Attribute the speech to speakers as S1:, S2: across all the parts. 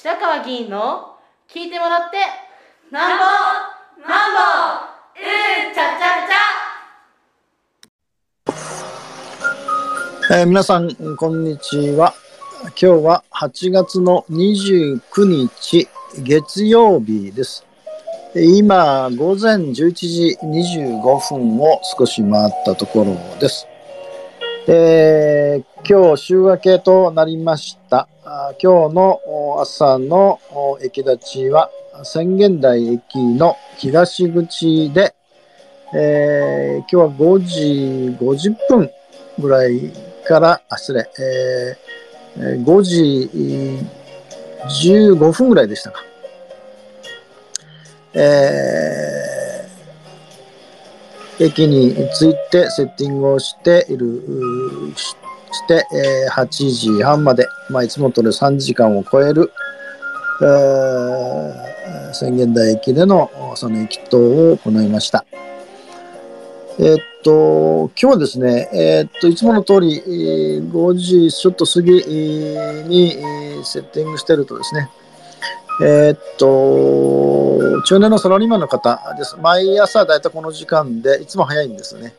S1: 白川議員の聞いてもらってなんぼなんぼうんちゃちゃ
S2: ちゃ、えー、皆さんこんにちは。今日は8月の29日月曜日です。今午前11時25分を少し回ったところです。えー、今日週明けとなりました。今日の朝の駅立ちは宣言台駅の東口で、えー、今日は5時50分ぐらいから、あ、失礼、えー、5時15分ぐらいでしたか。えー駅についてセッティングをしている、して、えー、8時半まで、まあ、いつもとる3時間を超える、えー、宣言台駅でのその駅頭を行いました。えー、っと、今日はですね、えー、っと、いつもの通り、5時ちょっと過ぎにえセッティングしてるとですね、え、っと、中年のサラリーマンの方です。毎朝だいたいこの時間で、いつも早いんですね。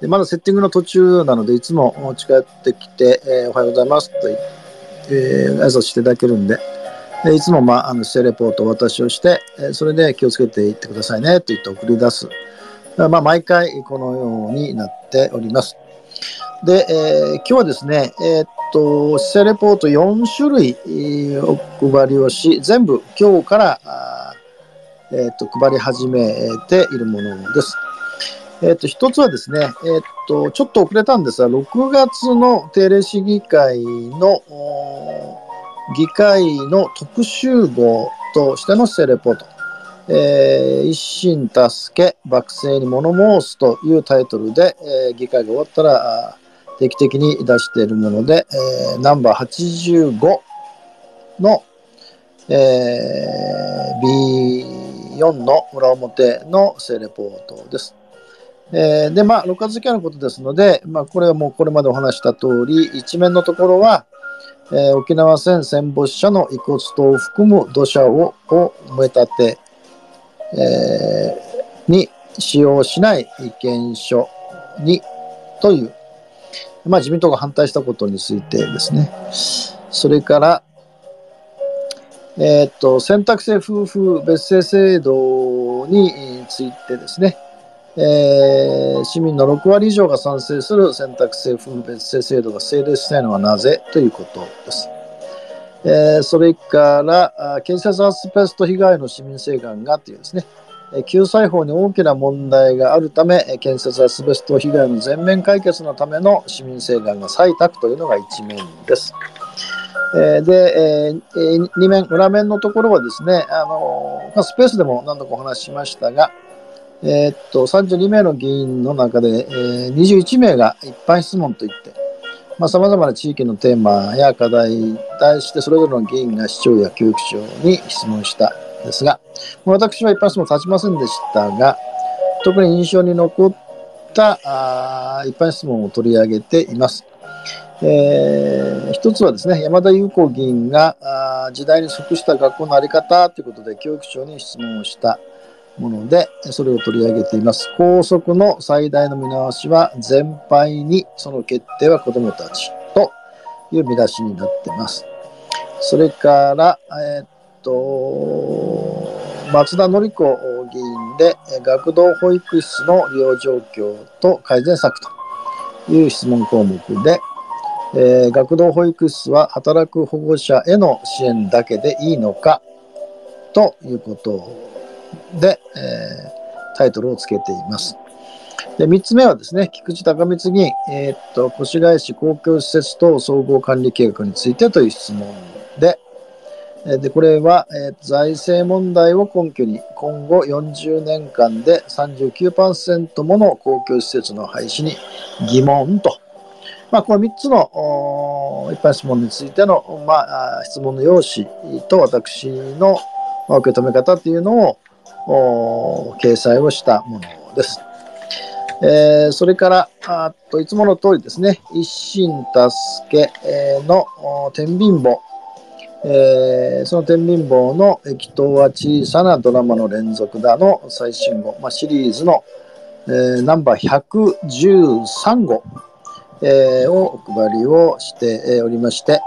S2: でまだセッティングの途中なので、いつも近寄ってきて、えー、おはようございますと、えー、挨拶していただけるんで、でいつも、まあ、あの姿勢レポートを私をして、えそれで気をつけていってくださいねと言って送り出す。まあ、毎回このようになっております。で、えー、今日はですね、えー、っと、姿勢レポート4種類、お配りをし、全部今日から、えー、っと、配り始めているものです。えっと、一つはですね、えっと、ちょっと遅れたんですが、6月の定例市議会の議会の特集号としての姿勢レポート。えー、一心助け、幕政に物申すというタイトルで、えー、議会が終わったら、定期的に出しているもので、えー、ナンバー85の、えー、B4 の裏表の性レポートです。えー、で、まあ、6月付けのことですので、まあ、これはもうこれまでお話した通り、一面のところは、えー、沖縄戦戦没者の遺骨等を含む土砂をを埋め立て、えー、に使用しない意見書にというまあ、自民党が反対したことについてですね、それから、えー、っと、選択制夫婦別姓制度についてですね、えー、市民の6割以上が賛成する選択制夫婦別姓制度が成立しないのはなぜということです。えー、それから、建設アスベスト被害の市民請願がというですね、救済法に大きな問題があるため、建設アスベスト被害の全面解決のための市民請願が採択というのが一面です。えで、え、2面、裏面のところはですね、あのま、スペースでも何度かお話ししましたが、えー、っと32名の議員の中で、えー、21名が一般質問といって、さまざ、まな地域のテーマや課題に対してそれぞれの議員が市長や教育長に質問したんですが、私は一般質問立ちませんでしたが、特に印象に残ったあ一般質問を取り上げています。えー、一つはですね、山田裕子議員が時代に即した学校の在り方ということで教育長に質問をしたもので、それを取り上げています。校則の最大の見直しは全廃に、その決定は子どもたちという見出しになっています。それから、えー、と、松田紀子議員で、学童保育室の利用状況と改善策という質問項目で、えー、学童保育室は働く保護者への支援だけでいいのかということで、えー、タイトルをつけています。で3つ目はですね、菊池隆光議員、えー、っと越谷市公共施設等総合管理計画についてという質問で、でこれは、えー、財政問題を根拠に今後40年間で39%もの公共施設の廃止に疑問と、まあ、この3つの一般質問についての、まあ、質問の用紙と私の受け止め方というのを掲載をしたものです。えー、それからあといつもの通りですね、一心助けの天秤簿えーその天秤棒の液頭は小さなドラマの連続だの最新号、まあ、シリーズの、えーナンバー113号、えーをお配りをしてえーおりまして、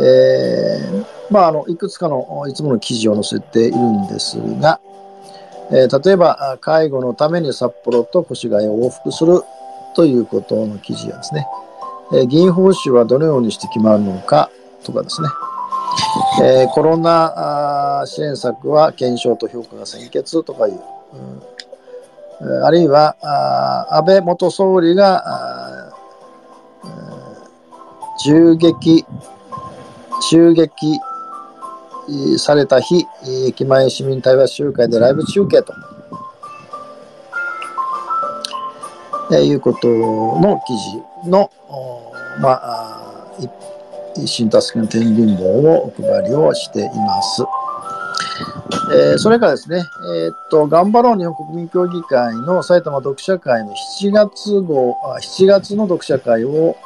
S2: えーまあ、あのいくつかのいつもの記事を載せているんですが、えー例えば介護のために札幌と越谷を往復するということの記事やですね、えー議員報酬はどのようにして決まるのかとかですね、えーコロナ支援策は検証と評価が先決とかいう、うんあるいは安倍元総理が銃撃襲撃された日、駅前市民対話集会でライブ中継と、えーいうことの記事の、まあ、新助けの天秤棒をお配りをしています。えーそれからですね、えーっと、頑張ろう日本国民協議会の埼玉読者会の7月号、あ7月の読者会を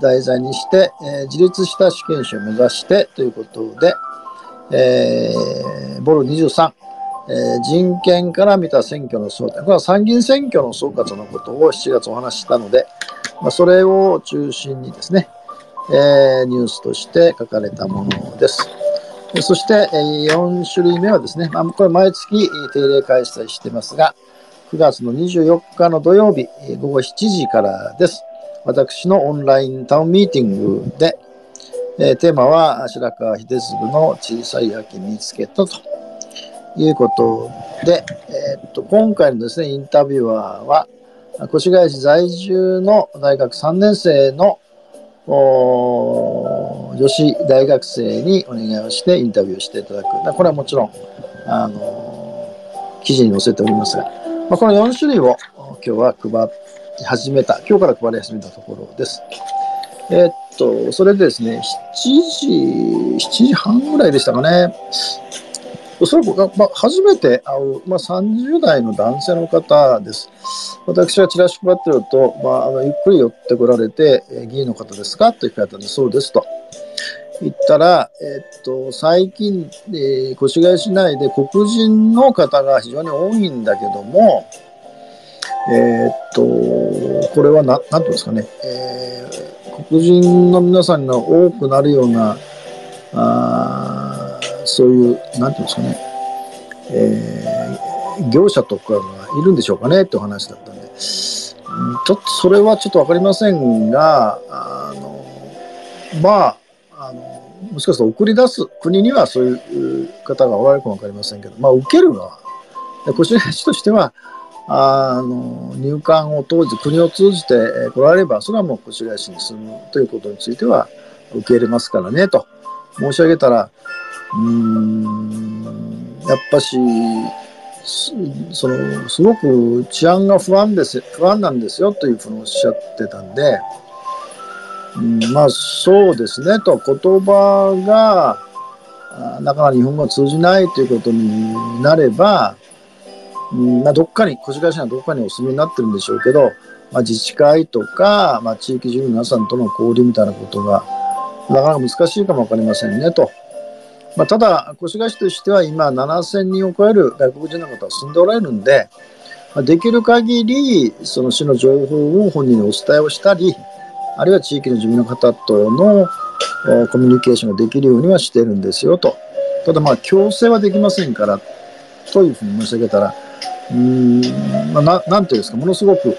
S2: 題材にして、えー自立した主権者を目指してということで、えーボル23、えー人権から見た選挙の争点。これは参議院選挙の総括のことを7月お話ししたので、まあ、それを中心にですね、えーニュースとして書かれたものです。そして、えー4種類目はですね、まあ、これ毎月定例開催してますが、9月の24日の土曜日、午後7時からです。私のオンラインタウンミーティングで、えーテーマは白川秀次の小さい秋見つけたということで、えーっと今回のですね、インタビュアーは、越谷市在住の大学3年生の女子大学生にお願いをしてインタビューしていただく。これはもちろん、あの記事に載せておりますが、まあ、この4種類を今日は配り始めた、今日から配り始めたところです。えっと、それでですね、7時、7時半ぐらいでしたかね。おそらく、まあ、初めて会う、まあ、30代の男性の方です。私はチラシ配ってると、まあ、あのゆっくり寄ってこられて、えー議員の方ですか？と聞かれたんで、そうですと。言ったら、えっと、最近、えー越谷市内で黒人の方が非常に多いんだけども、えーっと、これはな、なんていうんですかね、えー黒人の皆さんが多くなるような、あそういう、なんていうんですかね、えー業者とかがいるんでしょうかねってお話だったんで、ちょっとそれはちょっとわかりませんが、あの、まあ、あの、もしかすると送り出す国にはそういう方がおられるかもわかりませんけど、まあ、受ける側、で越谷市としては、あの入管を当時、国を通じて来られれば、それはもう越谷市に住むということについては受け入れますからねと申し上げたら、うん、やっぱし、すそのすごく治安が不安です不安なんですよというふうにおっしゃってたんで、うん、まあそうですねと言葉があなかなか日本語が通じないということになれば、うんまあ、どっかに越谷市はどっかにお住みになってるんでしょうけど、まあ、自治会とか、まあ、地域住民の皆さんとの交流みたいなことがなかなか難しいかもわかりませんねと。まあ、ただ、越谷市としては今7000人を超える外国人の方が住んでおられるんで、まあできる限りその市の情報を本人にお伝えをしたり、あるいは地域の住民の方とのコミュニケーションができるようにはしてるんですよと。ただまあ強制はできませんからというふうに申し上げたら、うん、まあ、ななんていうんですか、ものすごく、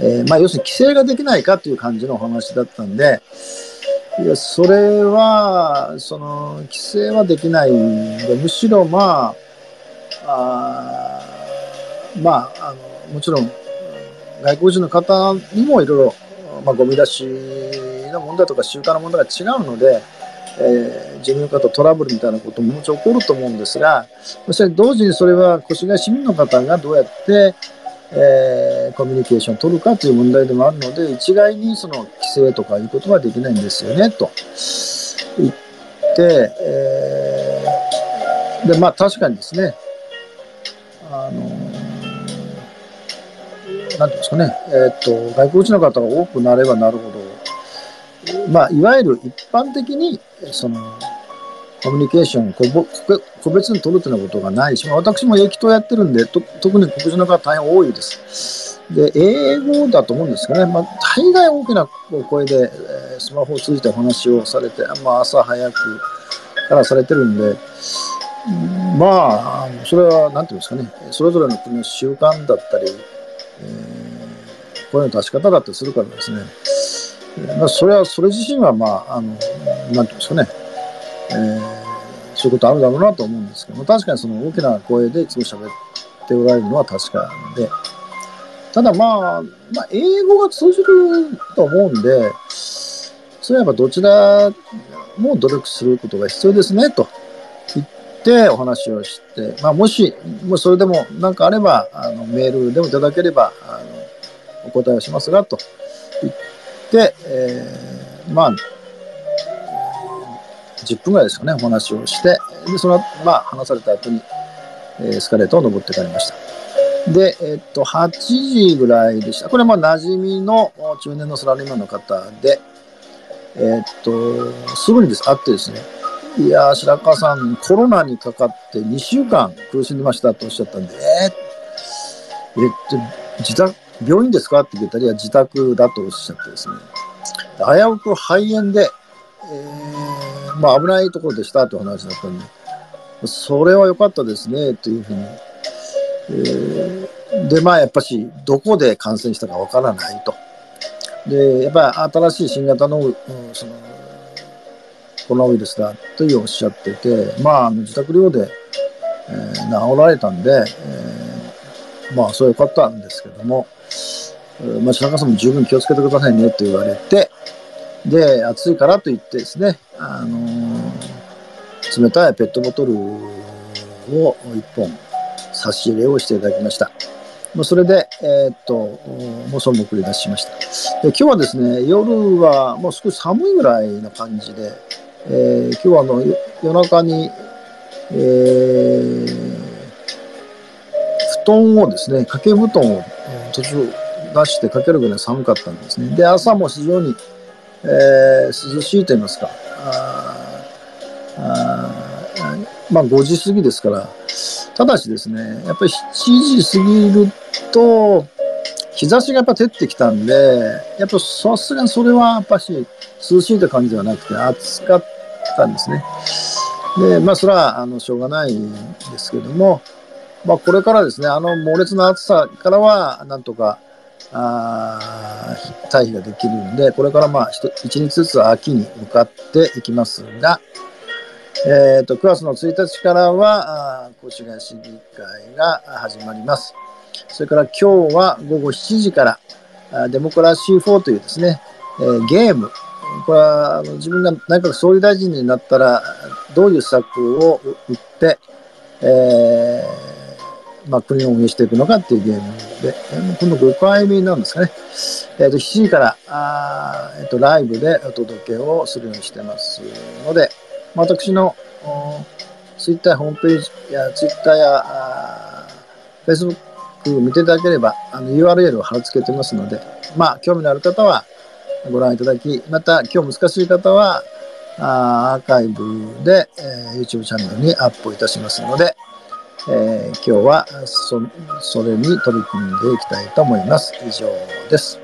S2: えーまあ、要するに規制ができないかという感じのお話だったんで、いや、それは、その、規制はできないんで、むしろまあ、あまあ、あの、もちろん、外国人の方にもいろいろ、まあ、ゴミ出しの問題とか習慣の問題が違うので、えー、自分の方トラブルみたいなことももちろん起こると思うんですが、そして同時にそれは越谷市民の方がどうやって、えーコミュニケーションを取るかという問題でもあるので、一概にその規制とかいうことはできないんですよね、と。言って、えーで、まあ確かにですね、あのなんていうんですかね、えーと、外国人の方が多くなればなるほど、まあ、いわゆる一般的に、その、コミュニケーションを個個別に取るというようなことがないし、私も駅頭やってるんで、と特に黒人の方大変多いです。で、英語だと思うんですけどね、まあ、大概大きな声で、えスマホを通じてお話をされて、まあ、朝早くからされてるんで、まあ、それは、なんていうんですかね、それぞれの国の習慣だったり、えー声の出し方だったりするからですね、まあ、それは、それ自身は、まあ、あの、なんていうんですかね、えーそういうことあるだろうなと思うんですけども、確かにその大きな声でいつも喋っておられるのは確かなので、ただまあ、まあ、英語が通じると思うんで、それはやっぱどちらも努力することが必要ですね、と。言ってお話をして、まあ、もし、もしそれでも何かあれば、あのメールでもいただければ、あのお答えをしますが、と言って、えーまあ、10分ぐらいですかね、お話をして、で、その、まあ、話された後に、エスカレーターを登って帰りました。で、えっと、8時ぐらいでした。これまあ、馴染みの中年のサラリーマンの方で、えっと、すぐにです、会ってですね、いや、白川さん、コロナにかかって2週間苦しんでましたとおっしゃったんで、えー、えっと、自宅、病院ですか？って聞いたら、いや、自宅だとおっしゃってですね、危うく肺炎で、えーまあ、危ないところでしたという話だったんで、それは良かったですね、というふうに。えーで、まあ、やっぱし、どこで感染したかわからないと。で、やっぱり新しい新型の、うんその、コロナウイルスだというおっしゃってて、まあ、自宅療で、えー治られたんで、えーまあ、それは良かったんですけども、えーまあ、白川さんも十分気をつけてくださいねと言われて、で、暑いからと言ってですね、あのー冷たいペットボトルを1本差し入れをしていただきました。まあそれで、えーっと、もうその送り出しました。で今日はですね、夜はもう少し寒いぐらいな感じで、えー今日はあの夜中に、えー布団をですね、掛け布団を途中出してかけるぐらい寒かったんですね。で、朝も非常に、えー涼しいと言いますか、ああまあ5時過ぎですから、ただしですね、やっぱり7時過ぎると、日差しがやっぱ照ってきたんで、やっぱさすがにそれはやっぱし涼しいって感じではなくて暑かったんですね。で、まあそれはあのしょうがないんですけども、まあこれからですね、あの猛烈な暑さからはなんとか、あ退避ができるんで、これからまあ一日ずつ秋に向かっていきますが、えー、と9月の1日からはあー高知県市議会が始まります。それから今日は午後7時からデモクラシー4というですね、えーゲーム、これはあの自分が内閣総理大臣になったらどういう策を打って、えーまあ、国を運営していくのかっていうゲームで、えーもう今度5回目なんですかね。えー、と7時からあー、えー、とライブでお届けをするようにしてますので、まあ私のツイッターホームページやツイッターやフェイスブック見ていただければあの URL を貼り付けてますので、まあ、興味のある方はご覧いただき、また今日難しい方はあーアーカイブで、えー YouTube チャンネルにアップいたしますので、えー今日はそそれに取り組んでいきたいと思います。以上です。